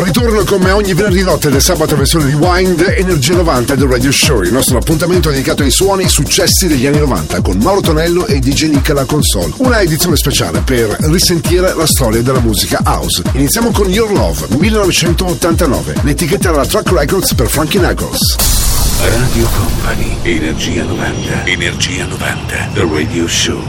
Ritorno come ogni venerdì notte del sabato versione di Wind Energia 90 del Radio Show, il nostro appuntamento dedicato ai suoni e successi degli anni 90 con Mauro Tonello e DJ Nick alla console. Una edizione speciale per risentire la storia della musica house. Iniziamo con Your Love 1989, l'etichetta della Track Records per Frankie Knuckles. Radio Company. Energia 90. Energia 90. The Radio Show.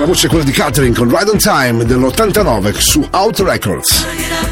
La voce quella di Catherine con Ride on Time dell'89 su Out Records.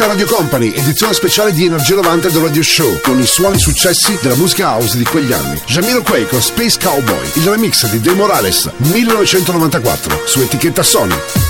È Radio Company, edizione speciale di Energia 90 del Radio Show, con i suoni successi della musica house di quegli anni. Jamiro Quay con Space Cowboy, il remix di De Morales, 1994, su etichetta Sony.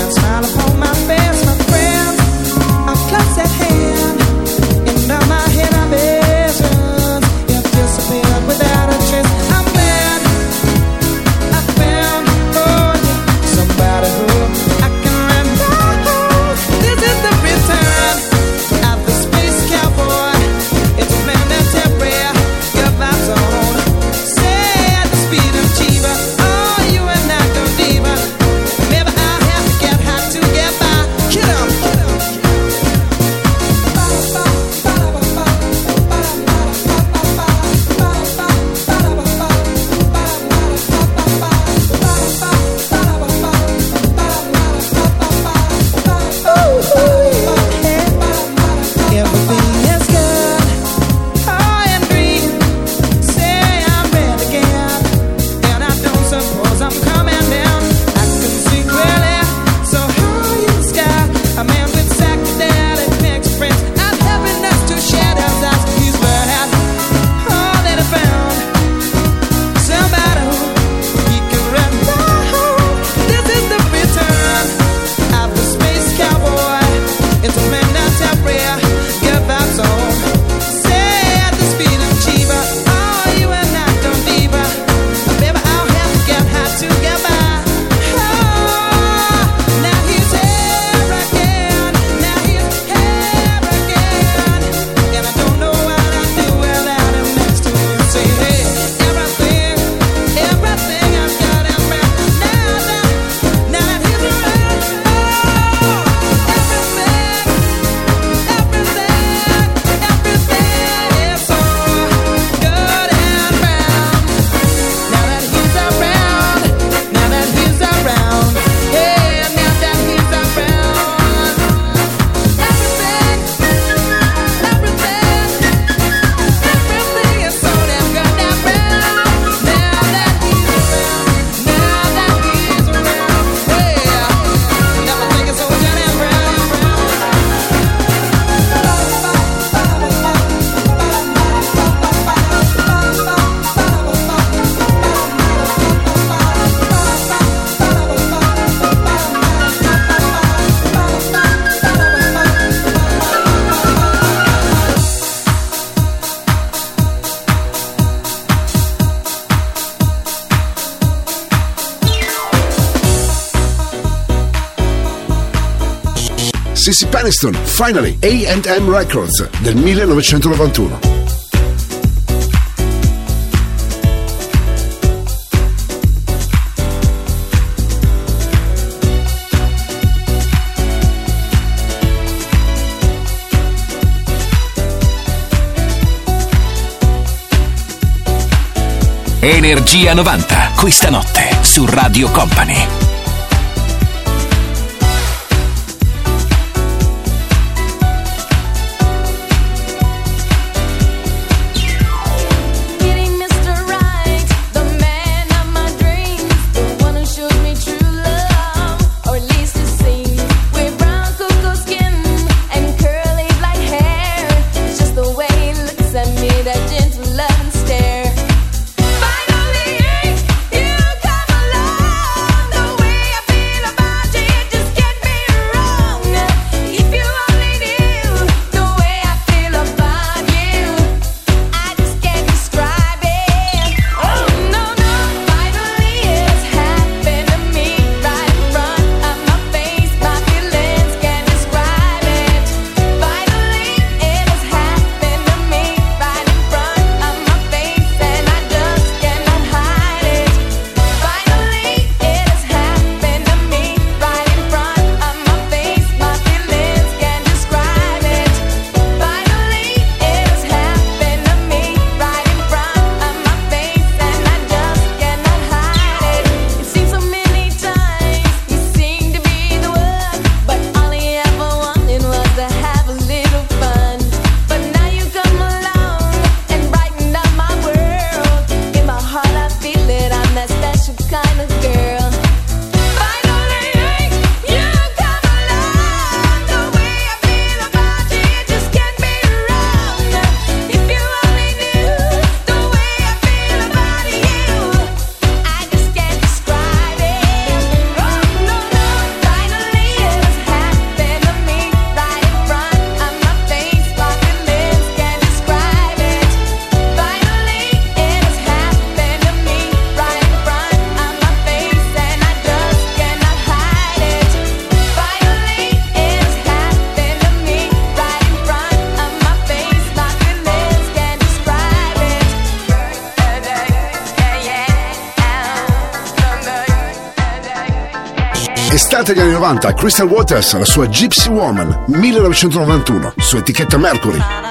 Aniston, Finally, AM Records del 1991. Energia 90, questa notte su Radio Company. Cantante degli anni 90, Crystal Waters, la sua Gypsy Woman, 1991, su etichetta Mercury.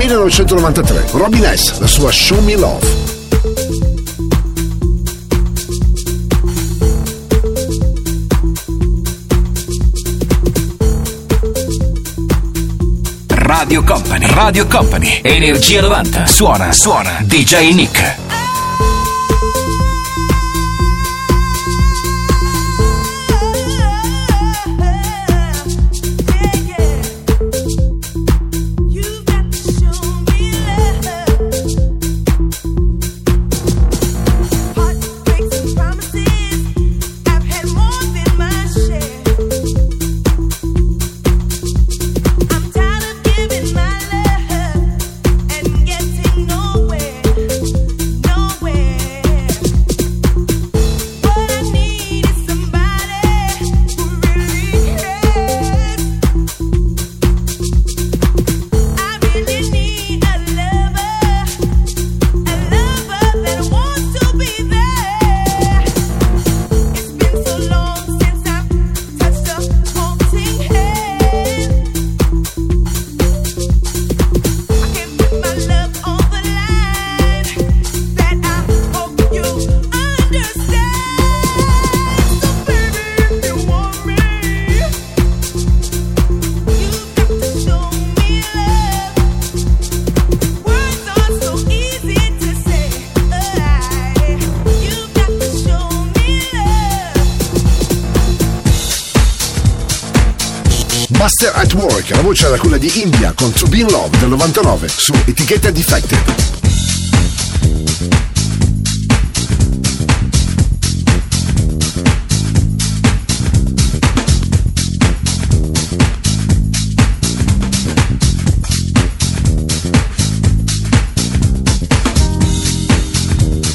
1993, Robin S., la sua Show Me Love. Radio Company, Radio Company, Energia 90, suona, suona, DJ Nick. La voce era quella di India con To Be In Love del 99 su etichetta Defected.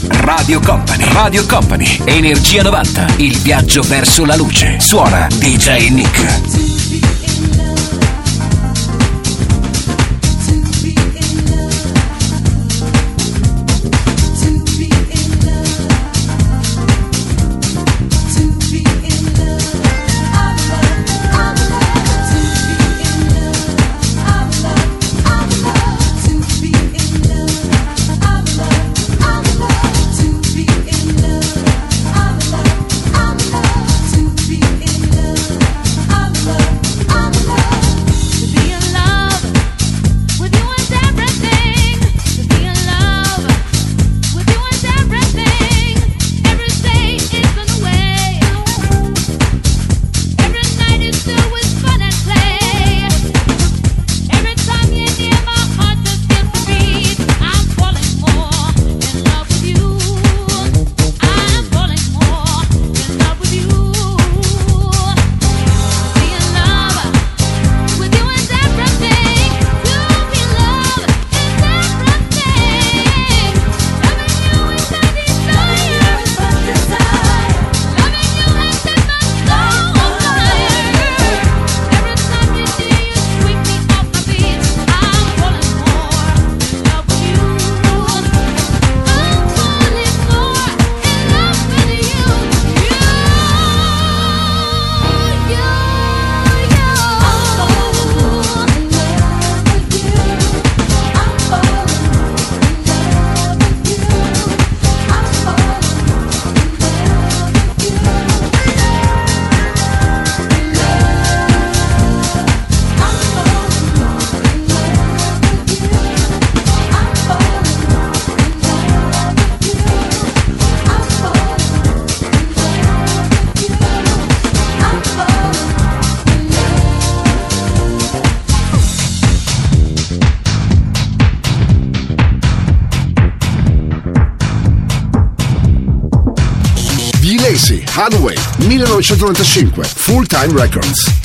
Radio Company, Radio Company, Energia 90, il viaggio verso la luce. Suona DJ Nick. Hardway, 1995, Full Time Records.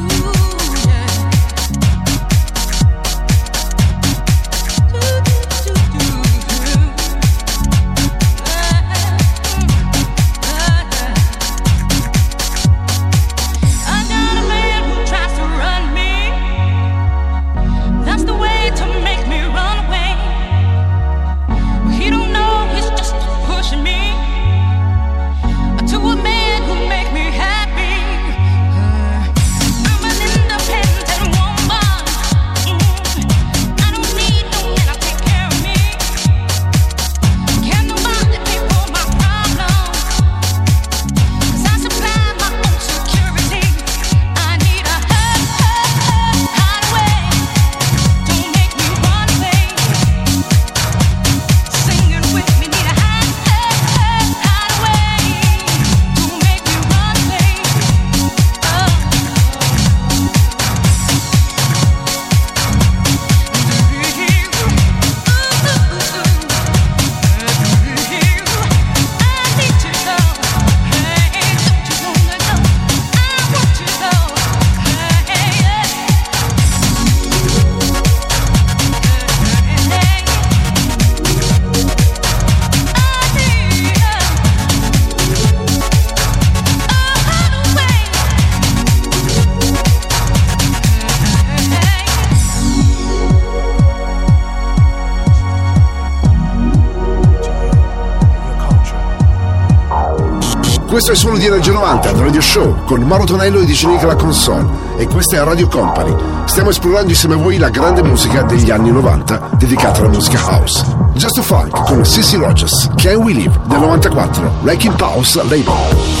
Questo è solo di Energia 90, The Radio Show, con Mauro Tonello e DJ Nick alla console. E questa è Radio Company. Stiamo esplorando insieme a voi la grande musica degli anni 90, dedicata alla musica house. Just a Funk con Sissy Rogers, Can We Live del 94, Wrecking Pause Label.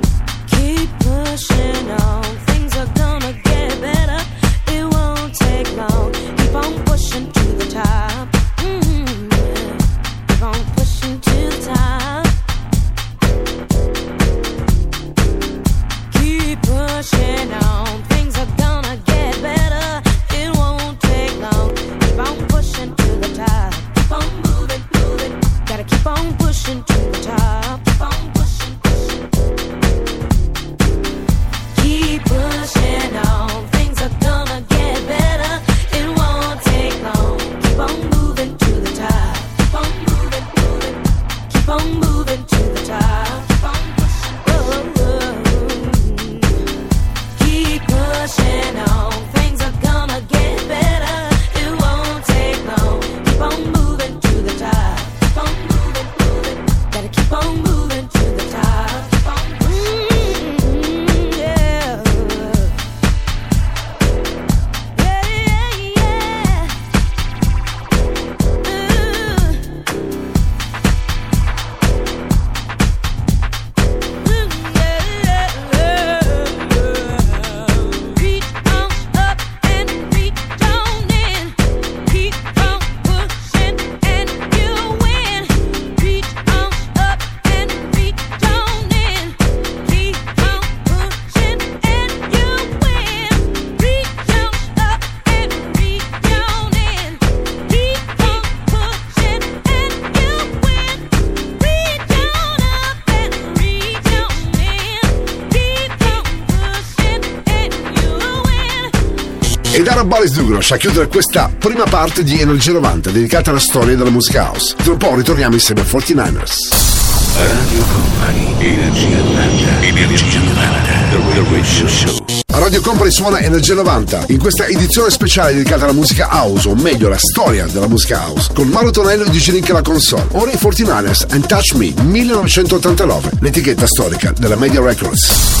Boris Douglas a chiudere questa prima parte di Energia 90 dedicata alla storia della musica house. Tra un po' ritorniamo insieme a 49ers. Radio Company, Energia 90, Energia 90, The Radio Show. A Radio Company suona Energia 90 in questa edizione speciale dedicata alla musica house, o meglio la storia della musica house, con Mauro Tonello e DJ Link alla console. Ora i 49ers and Touch Me 1989, l'etichetta storica della Media Records.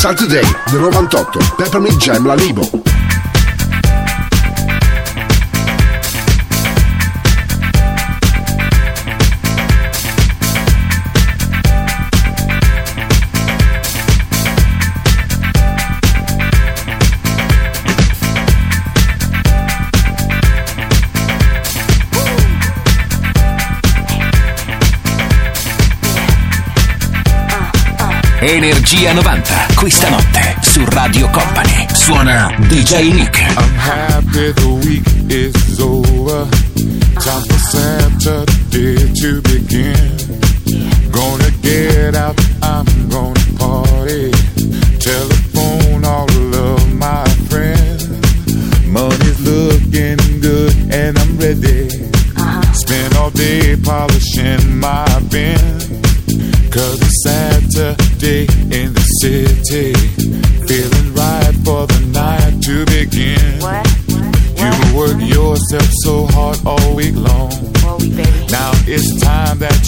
Saturday del 98, Peppermint Jam La Libo. Energia 90, questa notte su Radio Company. Suona DJ Nick. I'm happy the week is over. Time for Saturday to begin. Gonna get out, I'm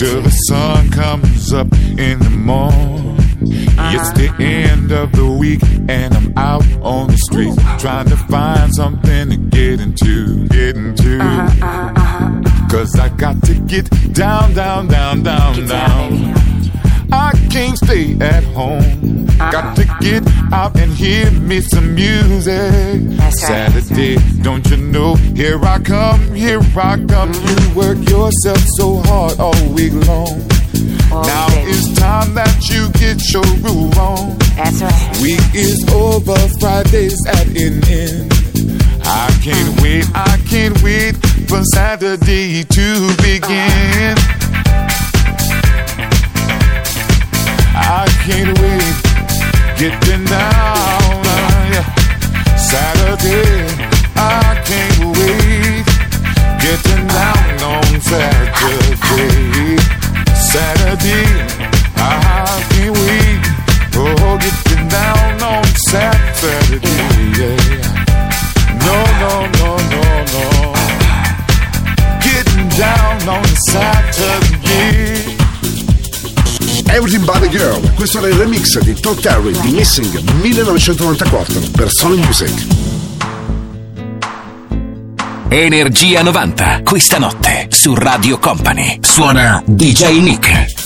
till the sun comes up in the morning. It's the end of the week and I'm out on the street trying to find something to get into, get into. Cause I got to get down, down, down, down, down. down. I can't stay at home. Got to get out and hear me some music. That's right, Saturday, don't you know? Here I come, here I come. You work yourself so hard all week long. Oh, now baby. it's time that you get your groove on. That's right. Week is over, Friday's at an end. I can't wait, I can't wait for Saturday to begin. I can't wait, getting down. uh. Saturday, I can't wait, getting down on Saturday. Saturday, questo era il remix di Todd Terry di Missing 1994 per Sony Music. Energia 90, questa notte su Radio Company. Suona DJ Nick.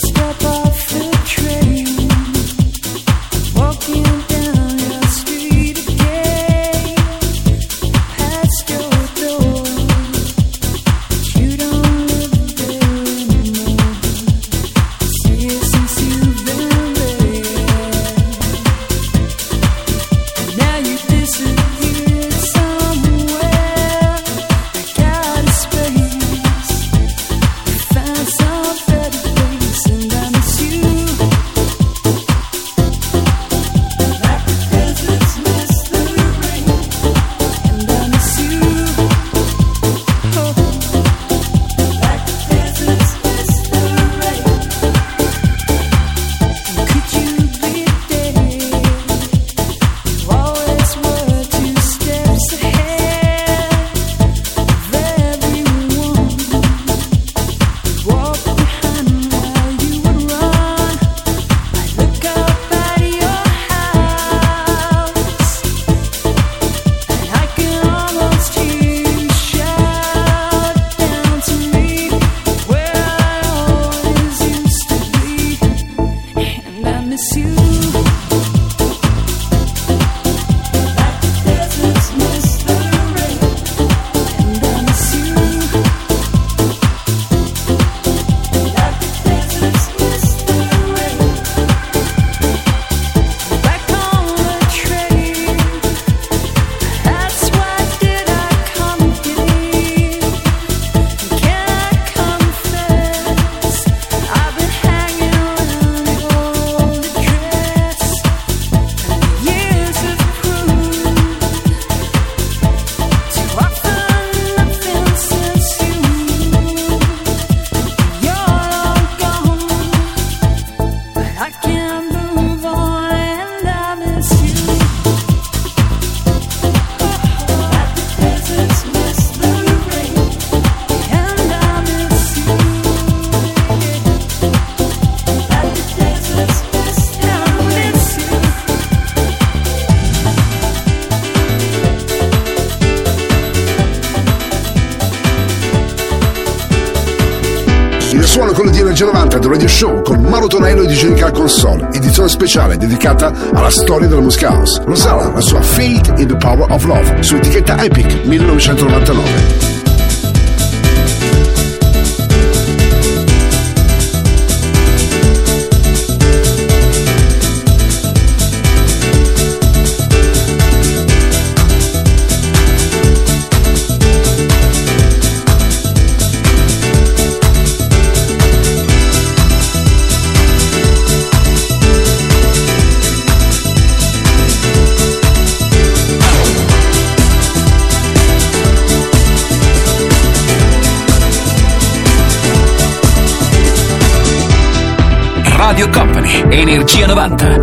particolare dedicata alla storia della musica house. Lo la sua Faith in the Power of Love su etichetta Epic 1999.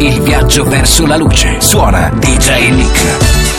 Il viaggio verso la luce. Suona DJ Nick.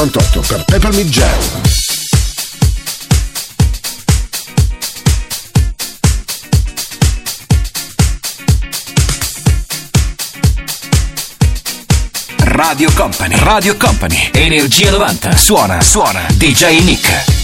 98 per Peppermint Jam. Radio Company, Radio Company, Energia 90, suona, suona, DJ Nick.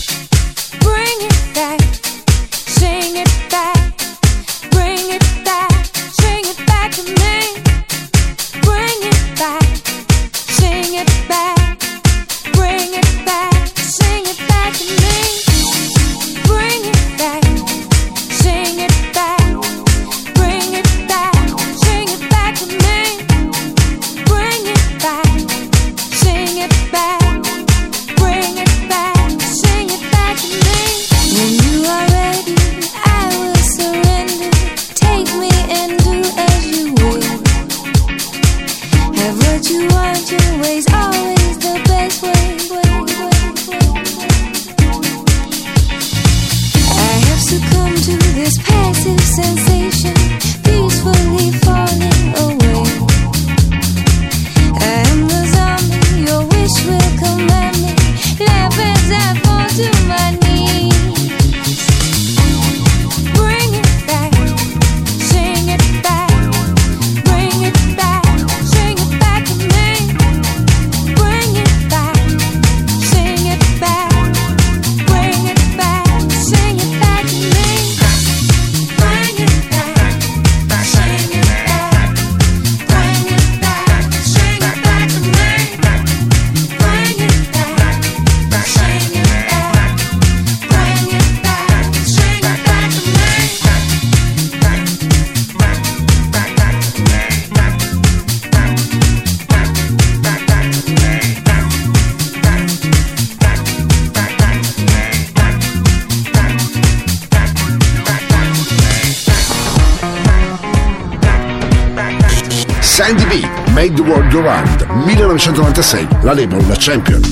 la label, la champion.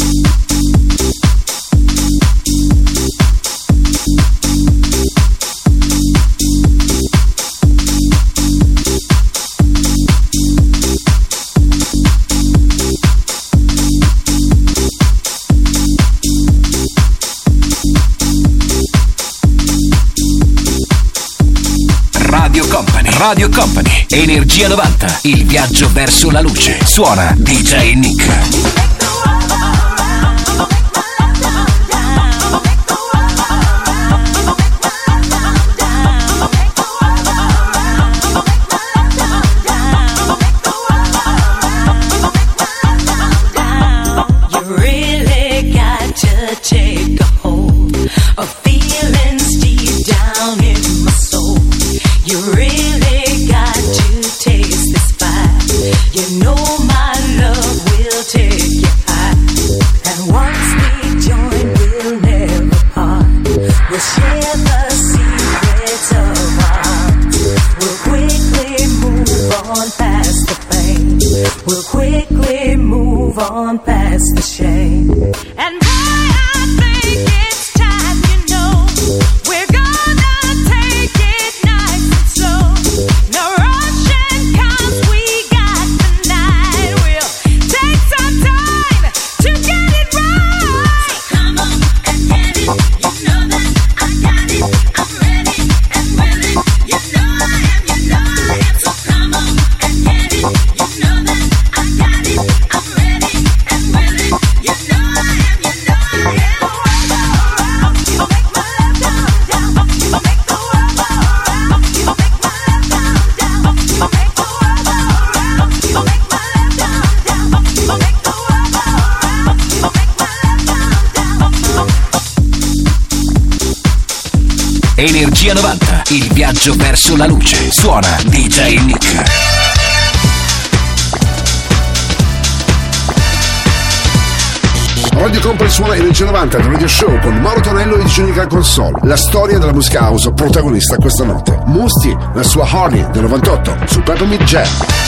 Radio Company, Radio Company, Energia 90, il viaggio verso la luce. Suona DJ Nick. 90. Il viaggio verso la luce. Suona DJ Nick. Radio il suono Energia 90 del Radio Show con Mauro Tonello e Giunica Console. La storia della musica house protagonista questa notte. Musti, la sua Honey del 98 su Peppermint Jam.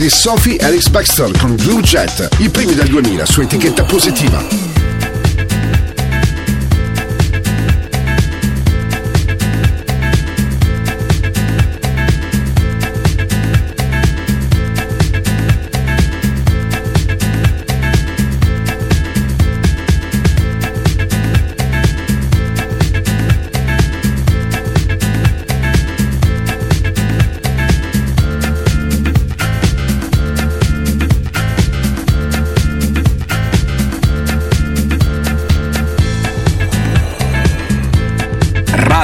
di Sophie Eric Baxter con Blue Jet, i primi del 2000 su etichetta positiva.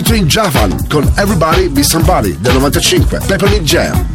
featuring Javan con Everybody Be Somebody del 95, Peppermint Jam.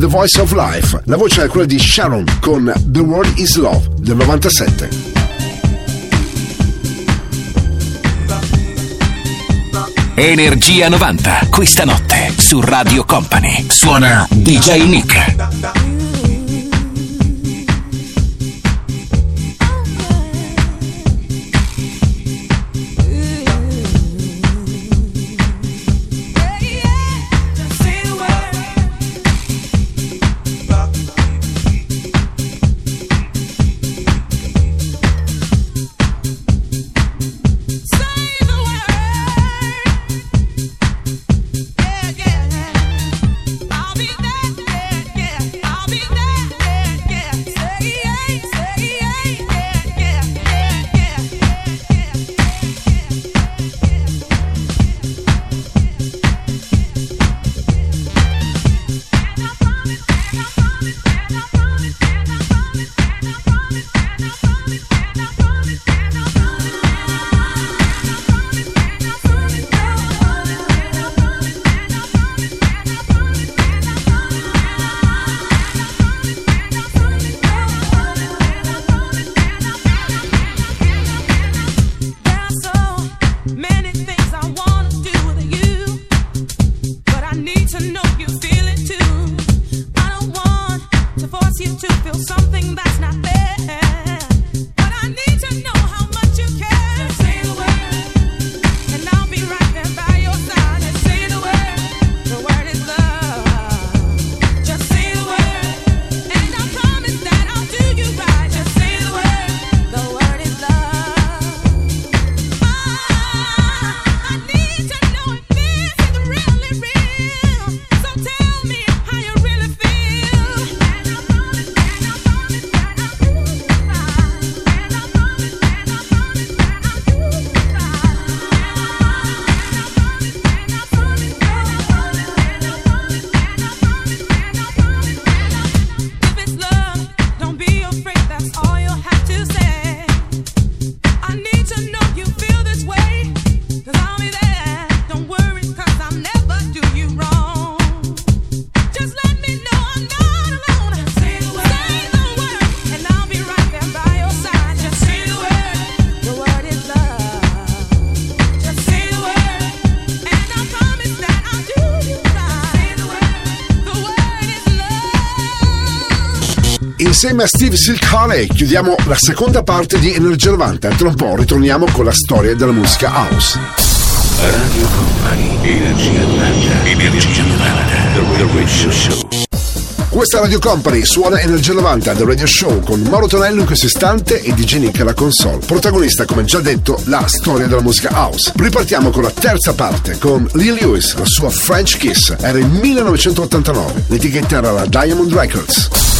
The Voice of Life. La voce è quella di Sharon con The World is Love del 97. Energia 90, questa notte su Radio Company. Suona DJ Nick. Insieme a Steve Silcale chiudiamo la seconda parte di Energia 90. Tra un po' ritorniamo con la storia della musica house. Radio Company, Energia 90, Energia 90, The Radio Show. Questa Radio Company suona Energia 90 The Radio Show con Mauro Tonello in questo istante e DJ Nick alla console. Protagonista, come già detto, la storia della musica house. Ripartiamo con la terza parte con Lee Lewis, la sua French Kiss. Era il 1989. L'etichetta era la Diamond Records.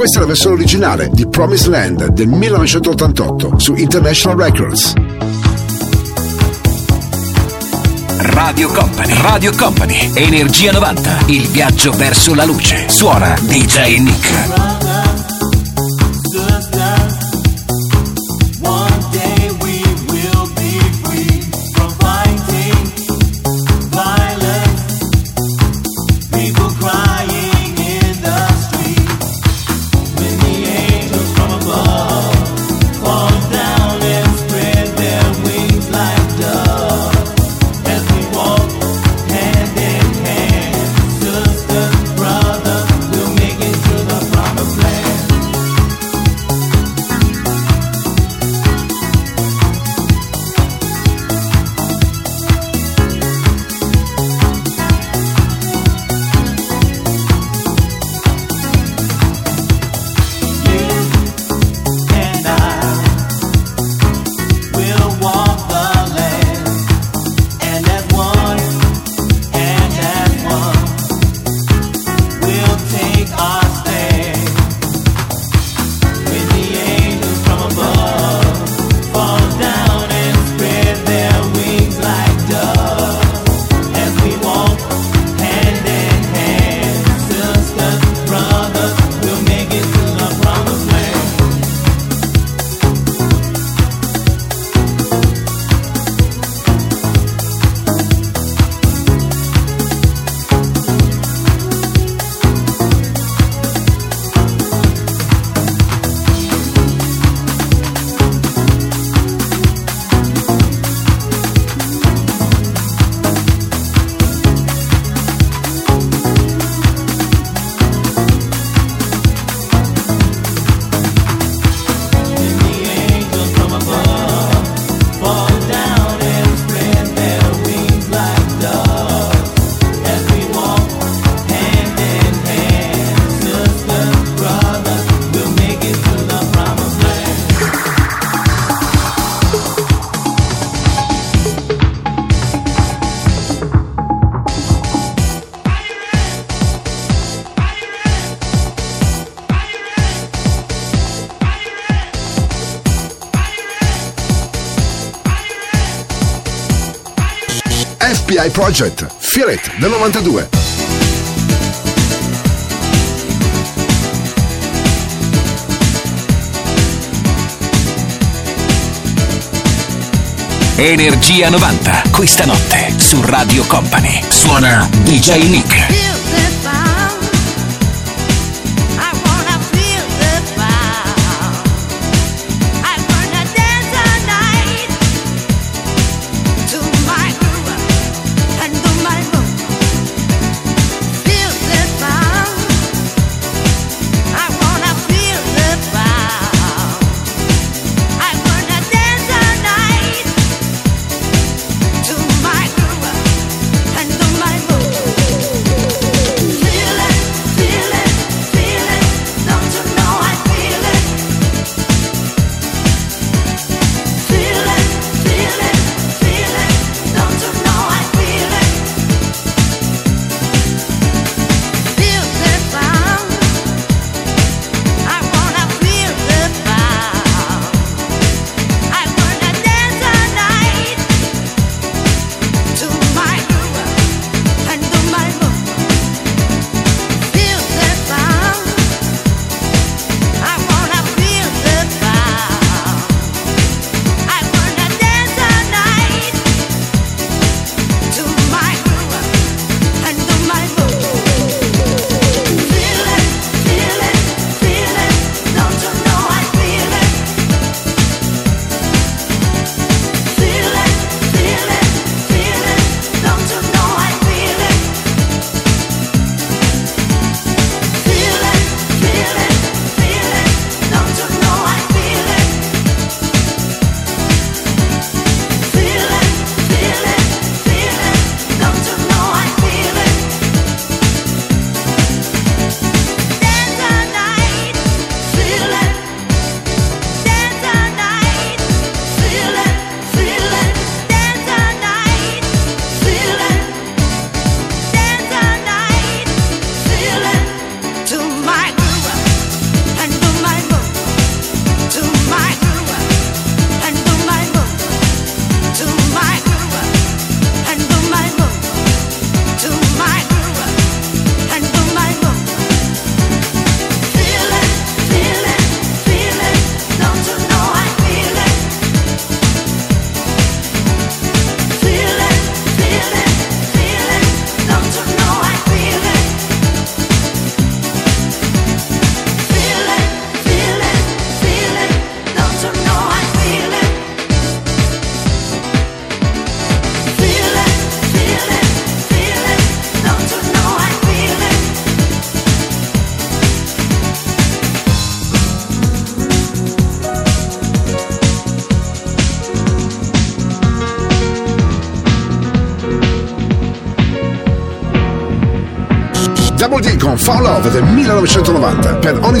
Questa è la versione originale di Promised Land del 1988 su International Records. Radio Company, Radio Company, Energia 90, il viaggio verso la luce. Suona DJ Nick. Project, It del 92. Energia 90, questa notte su Radio Company. Suona DJ Nick.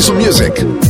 1990 per Onison Music.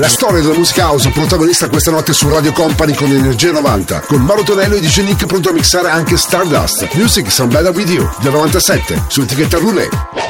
La storia della musica house protagonista questa notte su Radio Company con Energia 90, con Mauro Tonello e DJ Nick pronto a mixare anche Stardust. Music Sound Better With You, del 97, su etichetta Roulette.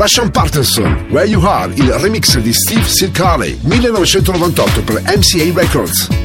Russian Patterson, Where You Are, il remix di Steve Sircale, 1998 per MCA Records.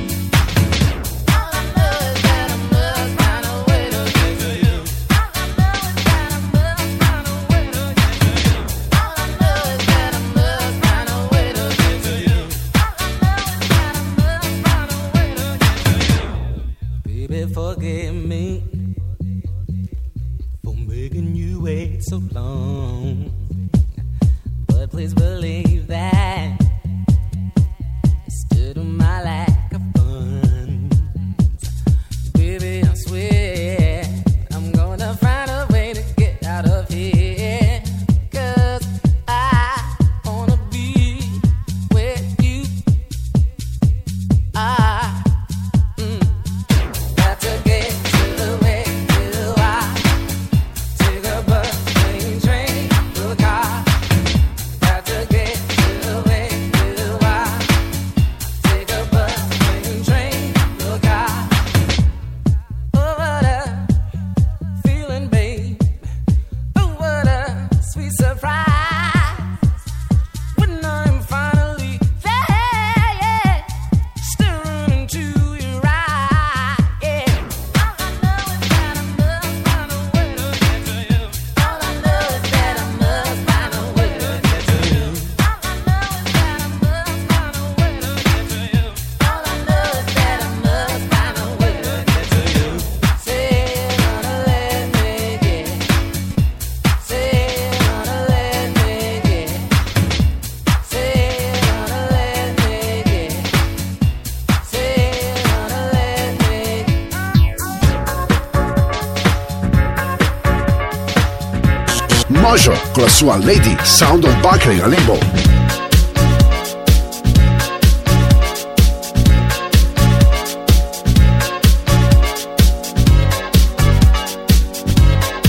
La sua Lady Sound of Buckley a Limbo.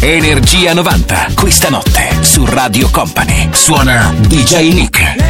Energia 90, questa notte su Radio Company. Suona DJ Nick.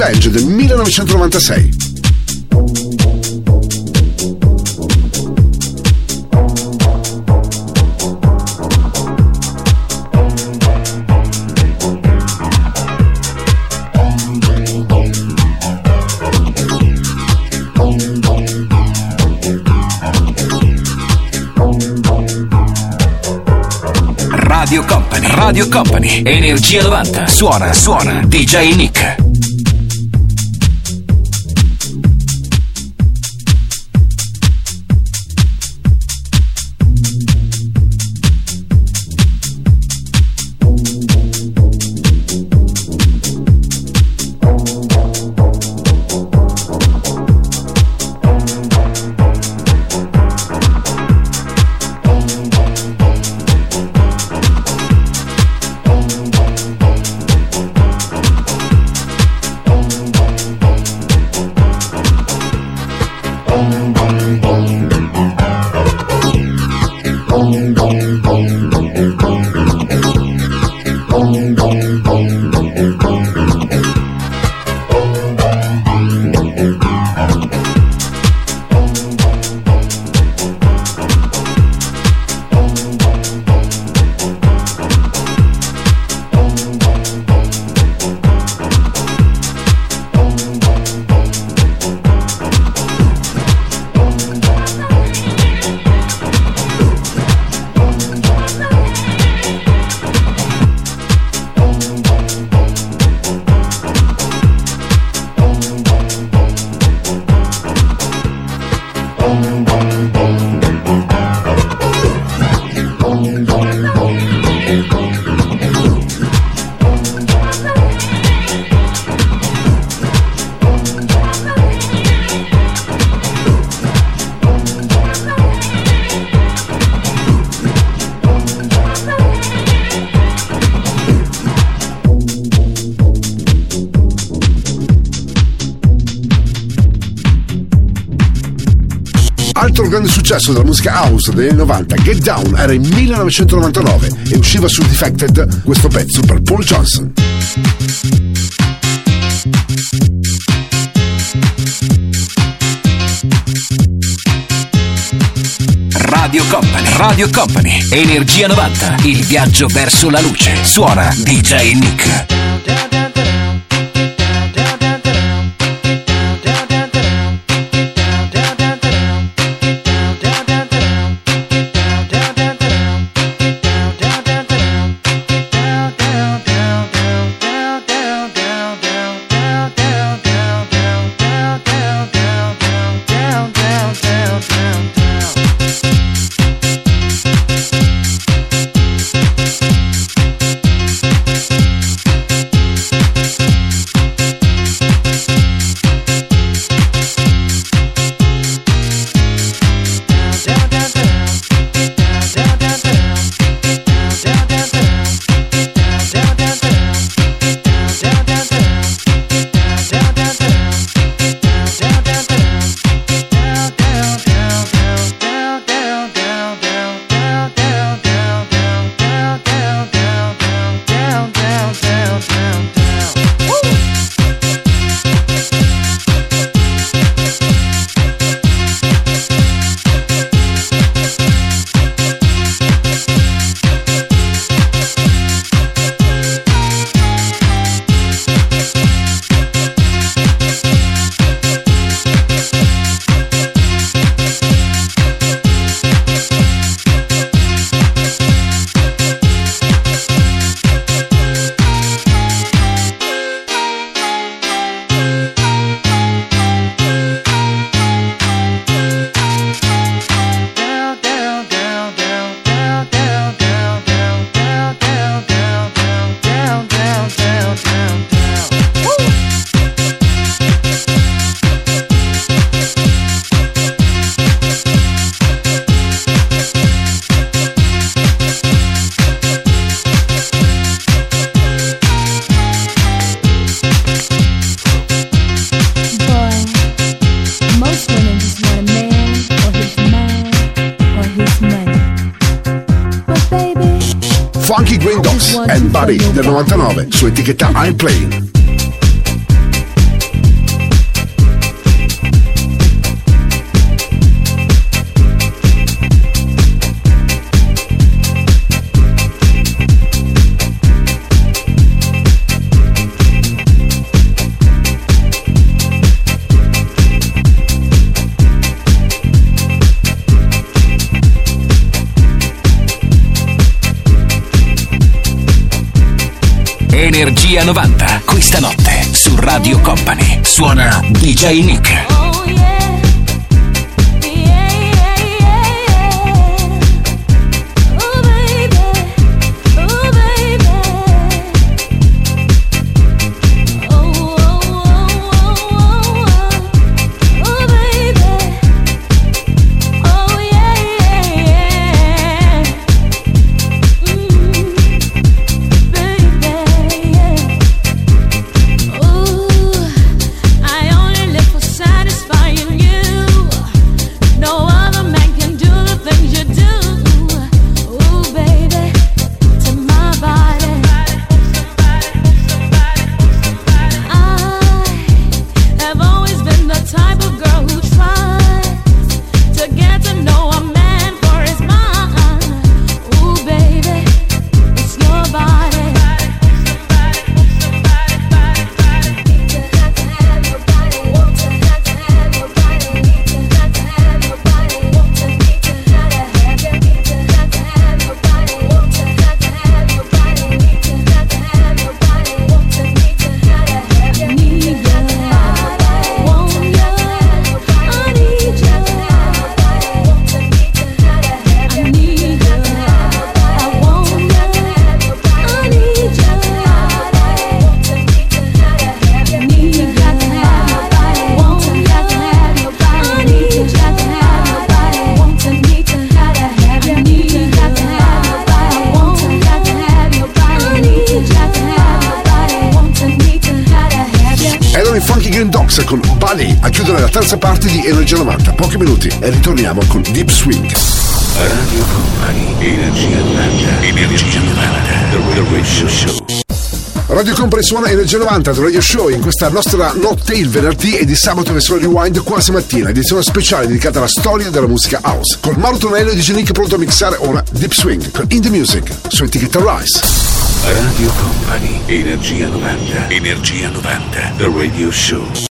Revenge del 1996. Radio Company, Radio Company, Energia 90, suona, suona, DJ Nick. Successo della musica house degli anni 90, Get Down, era in 1999 e usciva su Defected questo pezzo per Paul Johnson. Radio Company, Radio Company, Energia 90, il viaggio verso la luce. Suona DJ Nick. 99 su etichetta I'm Playing. Daily. suona Energia 90 The Radio Show in questa nostra notte il venerdì e di sabato verso Rewind quasi mattina, edizione speciale dedicata alla storia della musica house. Con Mauro Tonello e DJ Nick pronto a mixare ora Deep Swing con In The Music su etichetta Rise. Radio Company, Energia 90, Energia 90, The Radio Show.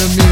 enemy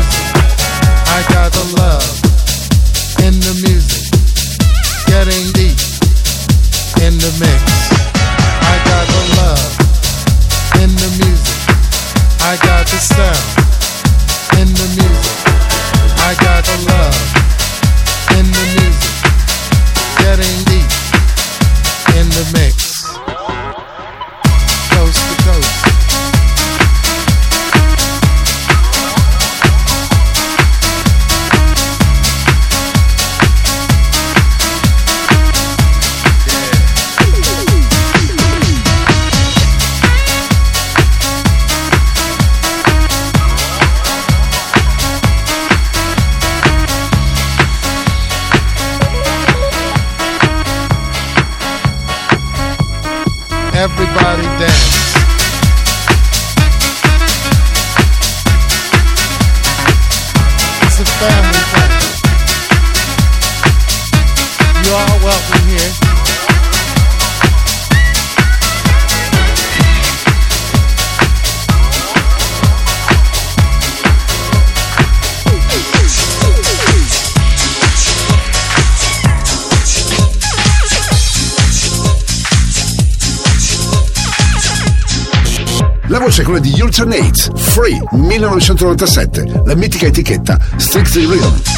Ultranates, Free, 1997, la mitica etichetta Strictly Rhythm.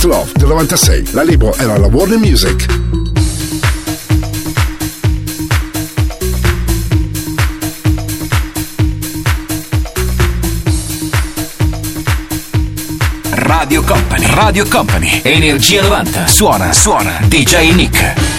Want Love del 96. La libro era la Warner Music. Radio Company, Radio Company, Energia 90. Suona, suona, DJ Nick.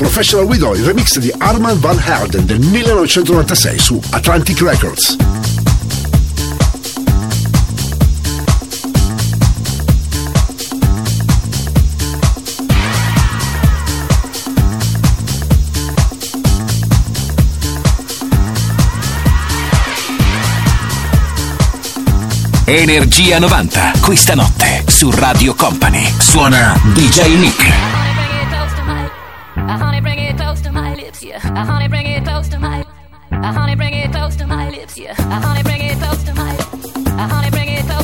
Professional Widow, il remix di Armand Van Herden del 1996 su Atlantic Records. Energia 90, questa notte su Radio Company. Suona DJ Nick. Uh, honey, bring it close to my lips, yeah. Uh, honey, bring it close to my. Uh, honey, bring it close to my lips, yeah. Uh, honey, bring it close to my. Uh, honey, bring it close.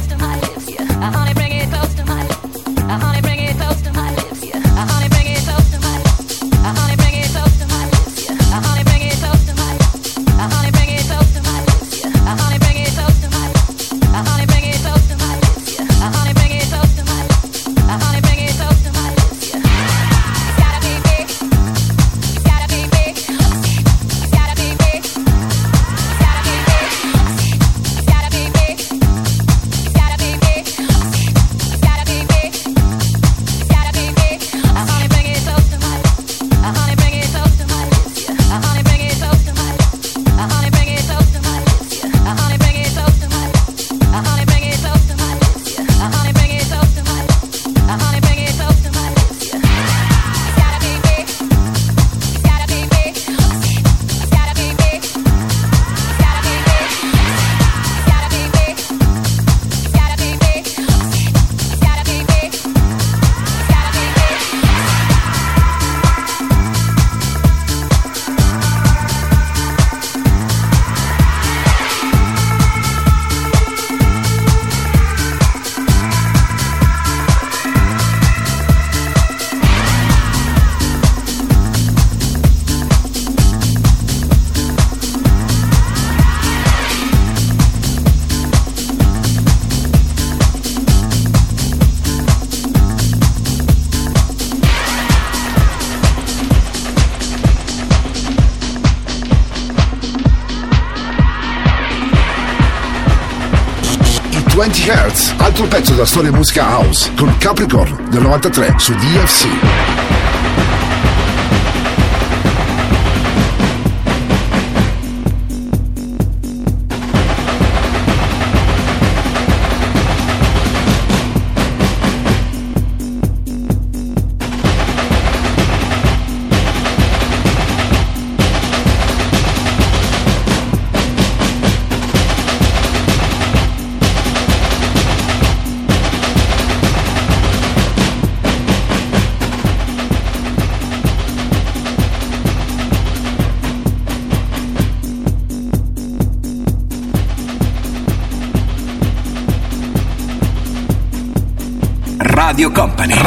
altro pezzo della storia musica house con Capricorn del 93 su DFC.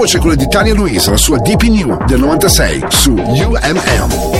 voce è quella di Tania Luisa, la sua DP New del 96 su UMM.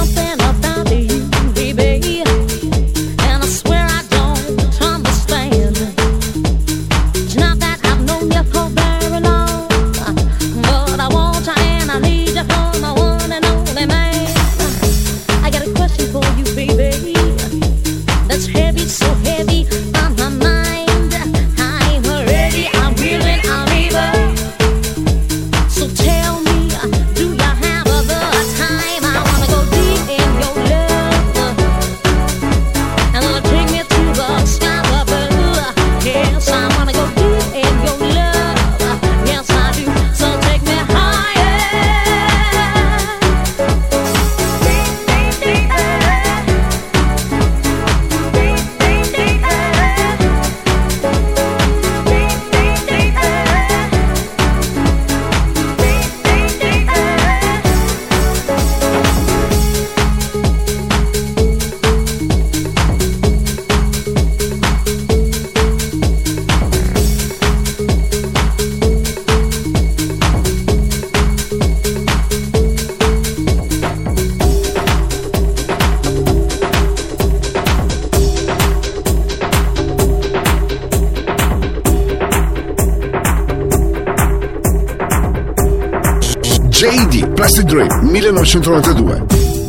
Dre 1992.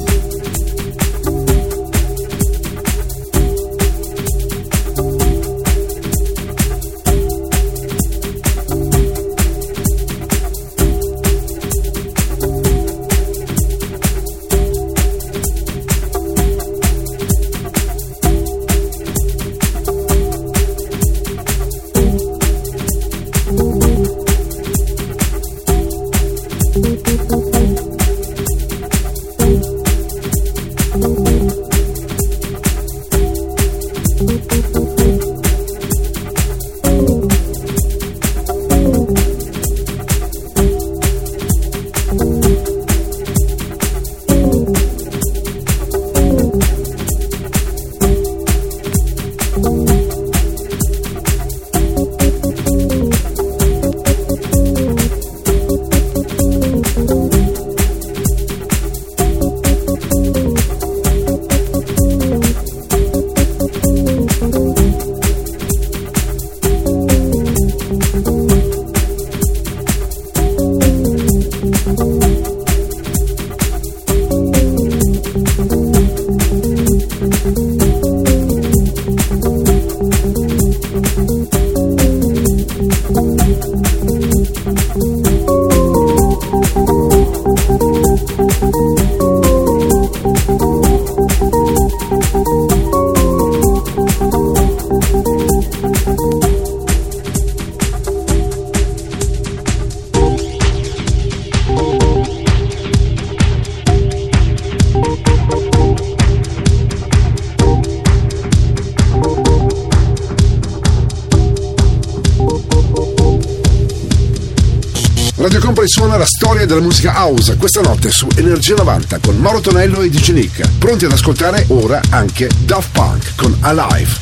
della musica house questa notte su Energia 90 con Mauro Tonello e DJ Nick. Pronti ad ascoltare ora anche Daft Punk con Alive.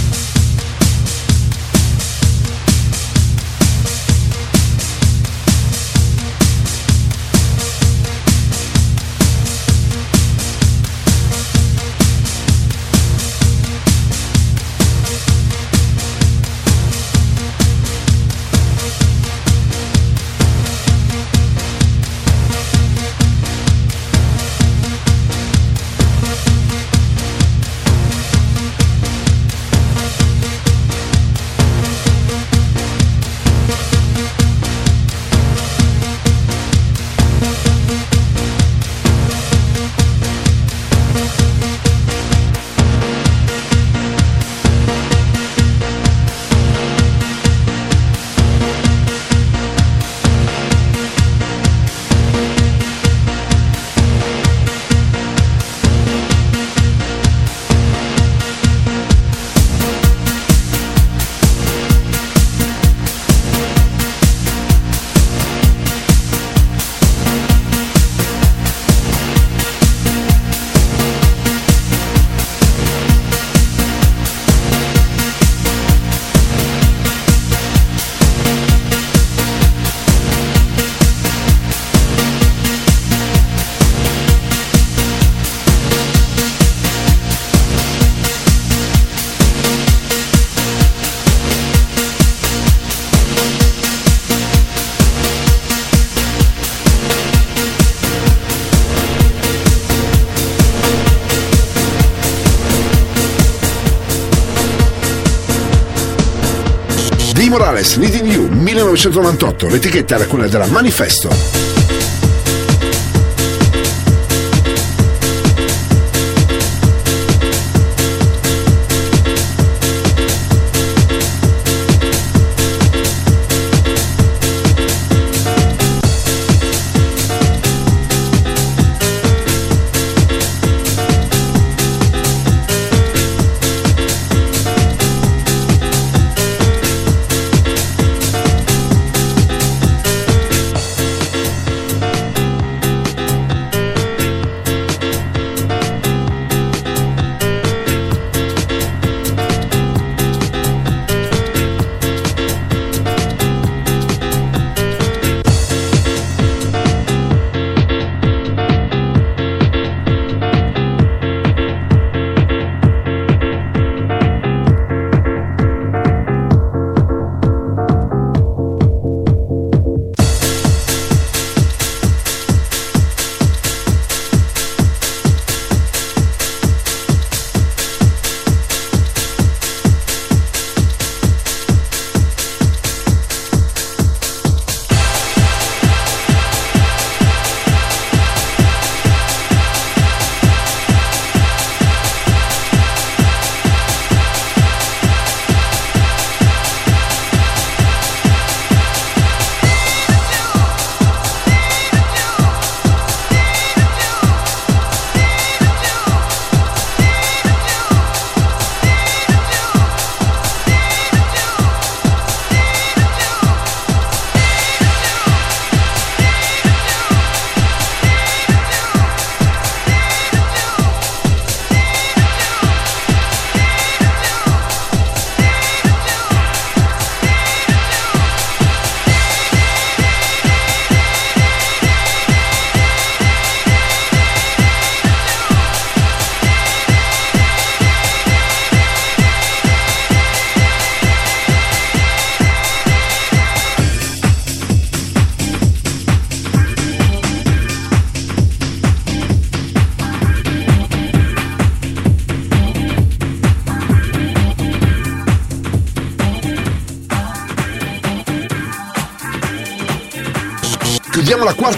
1998. L'etichetta era quella della Manifesto.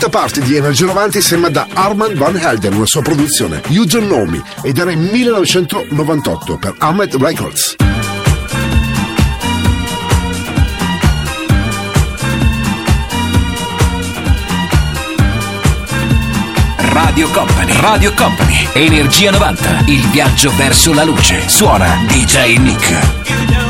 Quarta parte di Energia 90 insieme da Armand Van Helden, una sua produzione, You Don't Know Me, ed era in 1998 per Ahmed Records. Radio Company, Radio Company, Energia 90, il viaggio verso la luce. Suona DJ Nick.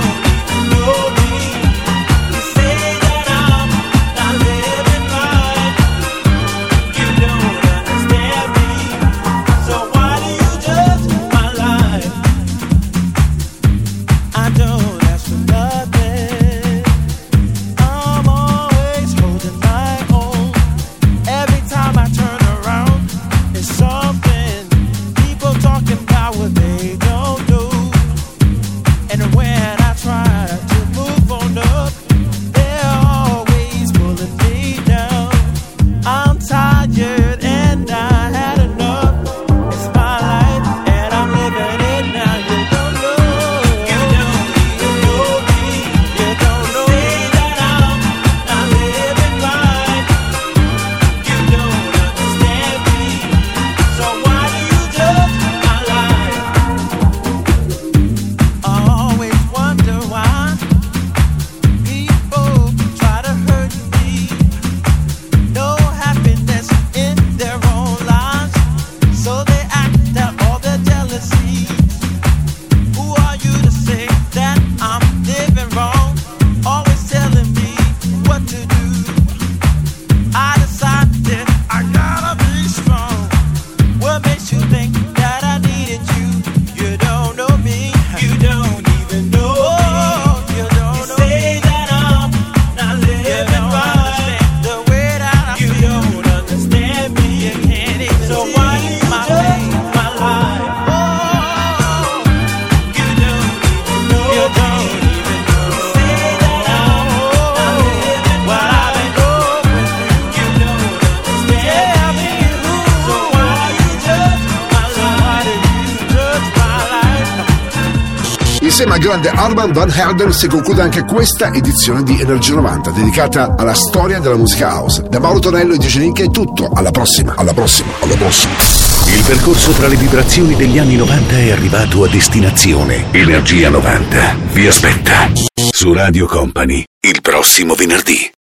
Van Helden si conclude anche questa edizione di Energia 90 dedicata alla storia della musica house. Da Mauro Tonello e DJ Nick è tutto. Alla prossima, alla prossima, alla prossima. Il percorso tra le vibrazioni degli anni 90 è arrivato a destinazione. Energia 90 vi aspetta su Radio Company il prossimo venerdì.